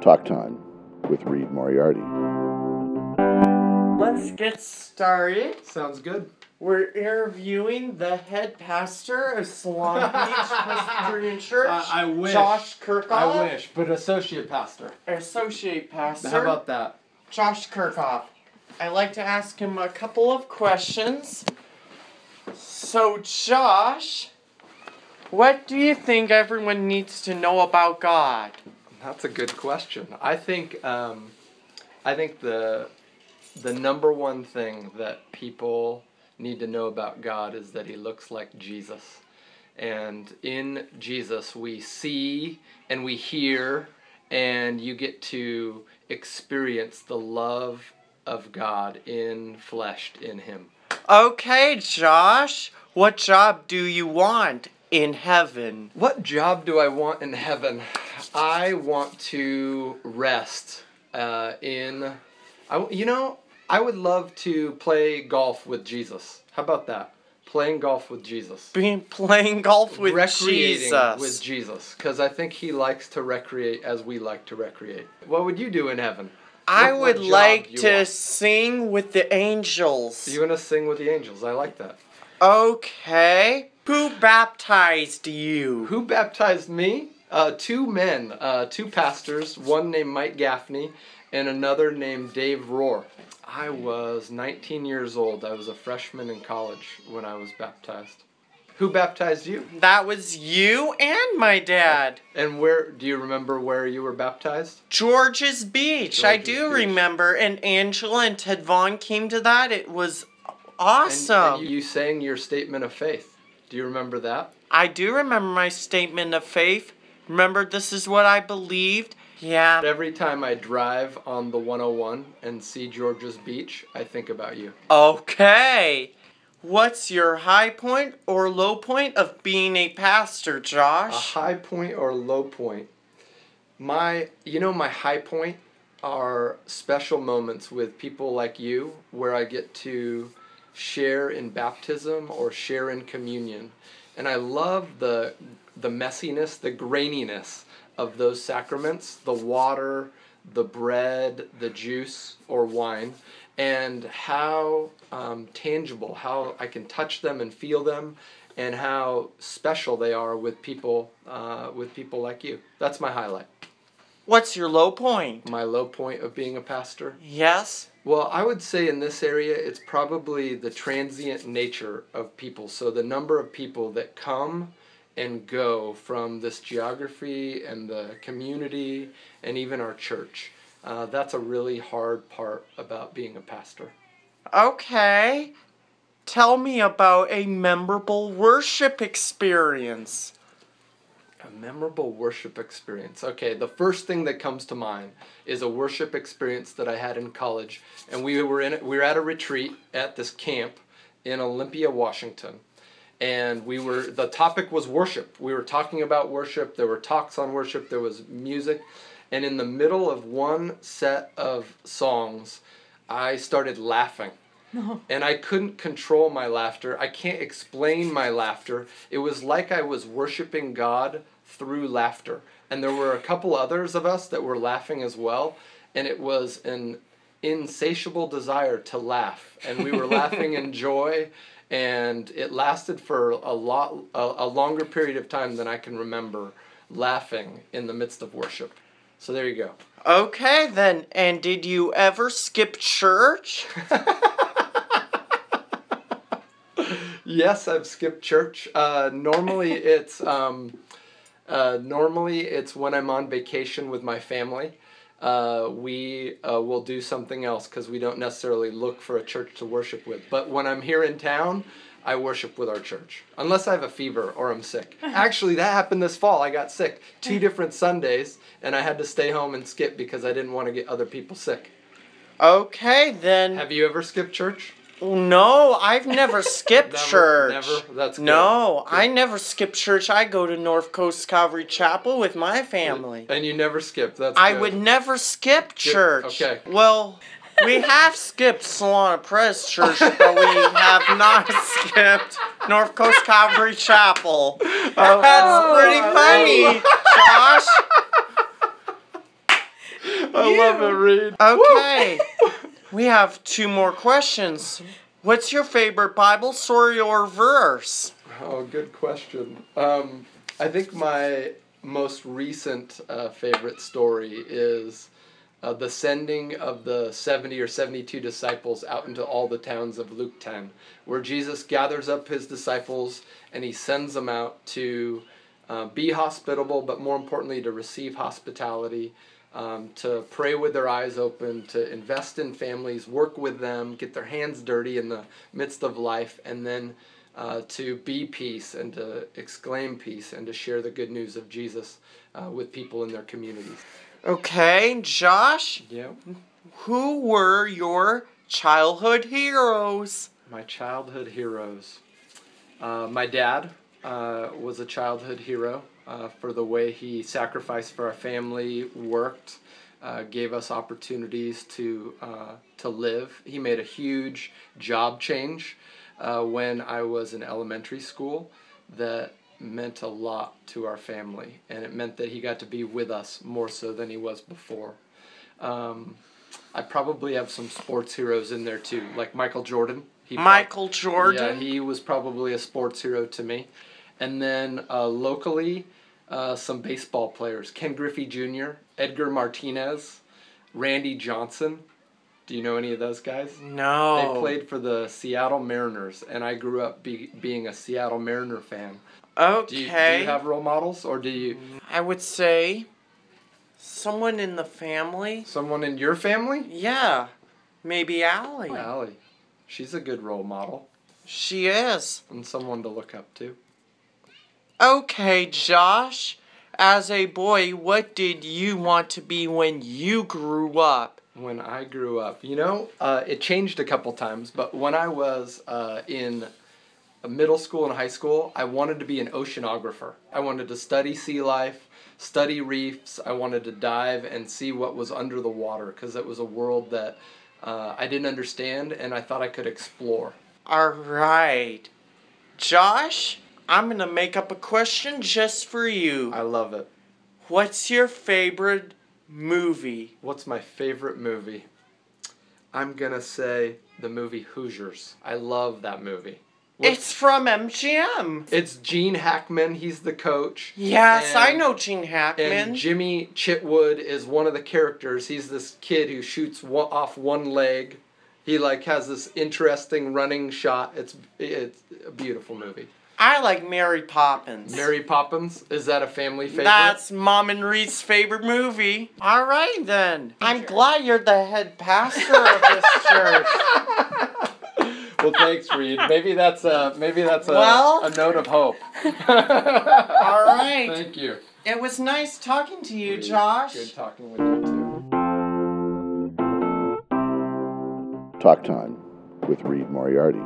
Talk Time with Reed Moriarty. Let's get started. Sounds good. We're interviewing the head pastor of Solana Beach Presbyterian Church, Uh, I wish. Josh Kirkhoff. I wish, but associate pastor. Associate pastor, How about that? Josh Kirkhoff. I'd like to ask him a couple of questions. So, Josh, what do you think everyone needs to know about God? That's a good question. I think um, I think the the number one thing that people need to know about God is that he looks like Jesus. And in Jesus we see and we hear and you get to experience the love of God in fleshed in him. Okay, Josh, what job do you want in heaven? What job do I want in heaven? I want to rest uh, in. I, you know, I would love to play golf with Jesus. How about that? Playing golf with Jesus. Being playing golf with recreating Jesus. with Jesus. Because I think he likes to recreate as we like to recreate. What would you do in heaven? I What- what would job like to want? sing with the angels. You want to sing with the angels? I like that. Okay. Who baptized you? Who baptized me? Uh, two men, uh, two pastors, one named Mike Gaffney and another named Dave Rohr. I was 19 years old. I was a freshman in college when I was baptized. Who baptized you? That was you and my dad. And where do you remember where you were baptized? George's Beach. I do Beach. remember. And Angela and Ted Vaughn came to that. It was And- awesome. And, you sang your statement of faith. Do you remember that? I do remember my statement of faith. Remember, this is what I believed. Yeah. Every time I drive on the 101 and see Georgia's Beach, I think about you. Okay. What's your high point or low point of being a pastor, A Josh? high point or low point? My, you know, my high point are special moments with people like you where I get to share in baptism or share in communion. And I love the the messiness, the graininess of those sacraments, the water, the bread, the juice or wine, and how um, tangible, how I can touch them and feel them, and how special they are with people, uh, with people like you. That's my highlight. What's your low point? My low point of being a pastor. Yes. Well, I would say in this area, it's probably the transient nature of people. So the number of people that come and go from this geography and the community and even our church. Uh, that's a really hard part about being a pastor. Okay. Tell me about a memorable worship experience. A memorable worship experience. Okay, the first thing that comes to mind is a worship experience that I had in college, and we were in we were at a retreat at this camp in Olympia, Washington, and we were the topic was worship. We were talking about worship. There were talks on worship. There was music, and in the middle of one set of songs, I started laughing. And I couldn't control my laughter. I can't explain my laughter. It was like I was worshiping God through laughter. And there were a couple others of us that were laughing as well. And it was an insatiable desire to laugh. And we were laughing in joy. And it lasted for a lot, a, a longer period of time than I can remember laughing in the midst of worship. So there you go. Okay, then. And did you ever skip church? Yes, I've skipped church. Uh, normally it's um, uh, normally it's when I'm on vacation with my family. Uh, we uh, will do something else because we don't necessarily look for a church to worship with. But when I'm here in town, I worship with our church, unless I have a fever or I'm sick. Actually, that happened this fall. I got sick two different Sundays, and I had to stay home and skip because I didn't want to get other people sick. Okay, then. Have you ever skipped church? No, I've never skipped Never, church. never? That's good. No, Good. I never skip church. I go to North Coast Calvary Chapel with my family. And you never skip. That's I good. would never skip church. okay. Well, we have skipped Solana Press Church, but we have not skipped North Coast Calvary Chapel. Oh. That's pretty oh. funny, Josh. I love it, Reed. Okay. We have two more questions. What's your favorite Bible story or verse? Oh, good question. Um, I think my most recent uh, favorite story is uh, the sending of the 70 or 72 disciples out into all the towns of Luke 10, where Jesus gathers up his disciples and he sends them out to uh, be hospitable, but more importantly, to receive hospitality, um, to pray with their eyes open, to invest in families, work with them, get their hands dirty in the midst of life, and then uh, to be peace and to exclaim peace and to share the good news of Jesus uh, with people in their communities. Okay, Josh, Yeah. who were your childhood heroes? My childhood heroes. Uh, my dad uh, was a childhood hero uh, for the way he sacrificed for our family, worked, uh, gave us opportunities to uh, to live. He made a huge job change uh, when I was in elementary school that meant a lot to our family, and it meant that he got to be with us more so than he was before. Um, I probably have some sports heroes in there too, like Michael Jordan. He Michael Jordan? Yeah, he was probably a sports hero to me. And then uh, locally, uh, some baseball players: Ken Griffey Jr., Edgar Martinez, Randy Johnson. Do you know any of those guys? no. They played for the Seattle Mariners, and I grew up be, being a Seattle Mariner fan. Okay. Do you, do you have role models, or do you I would say someone in the family. someone in your family? Yeah. Maybe Allie. Allie, she's a good role model She is. and someone to look up to. Okay, Josh. As a boy, what did you want to be when you grew up? When I grew up, you know, uh, it changed a couple times, but when I was uh, in middle school and high school, I wanted to be an oceanographer. I wanted to study sea life, study reefs. I wanted to dive and see what was under the water because it was a world that uh, I didn't understand and I thought I could explore. Alright. Josh, I'm gonna make up a question just for you. I love it. What's your favorite movie? What's my favorite movie? I'm gonna say the movie Hoosiers. I love that movie. What's- It's from MGM. It's Gene Hackman. He's the coach. Yes, I know Gene Hackman. And Jimmy Chitwood is one of the characters. He's this kid who shoots one, off one leg. He like has this interesting running shot. It's it's a beautiful movie. I like Mary Poppins. Mary Poppins is that a family favorite? That's Mom and Reed's favorite movie. All right then. I'm glad you're the head pastor of this church. well, thanks, Reed. Maybe that's a maybe that's a, Well- a note of hope. All right. Thank you. It was nice talking to you, Reed, Josh. Good talking with you too. Talk Time with Reed Moriarty.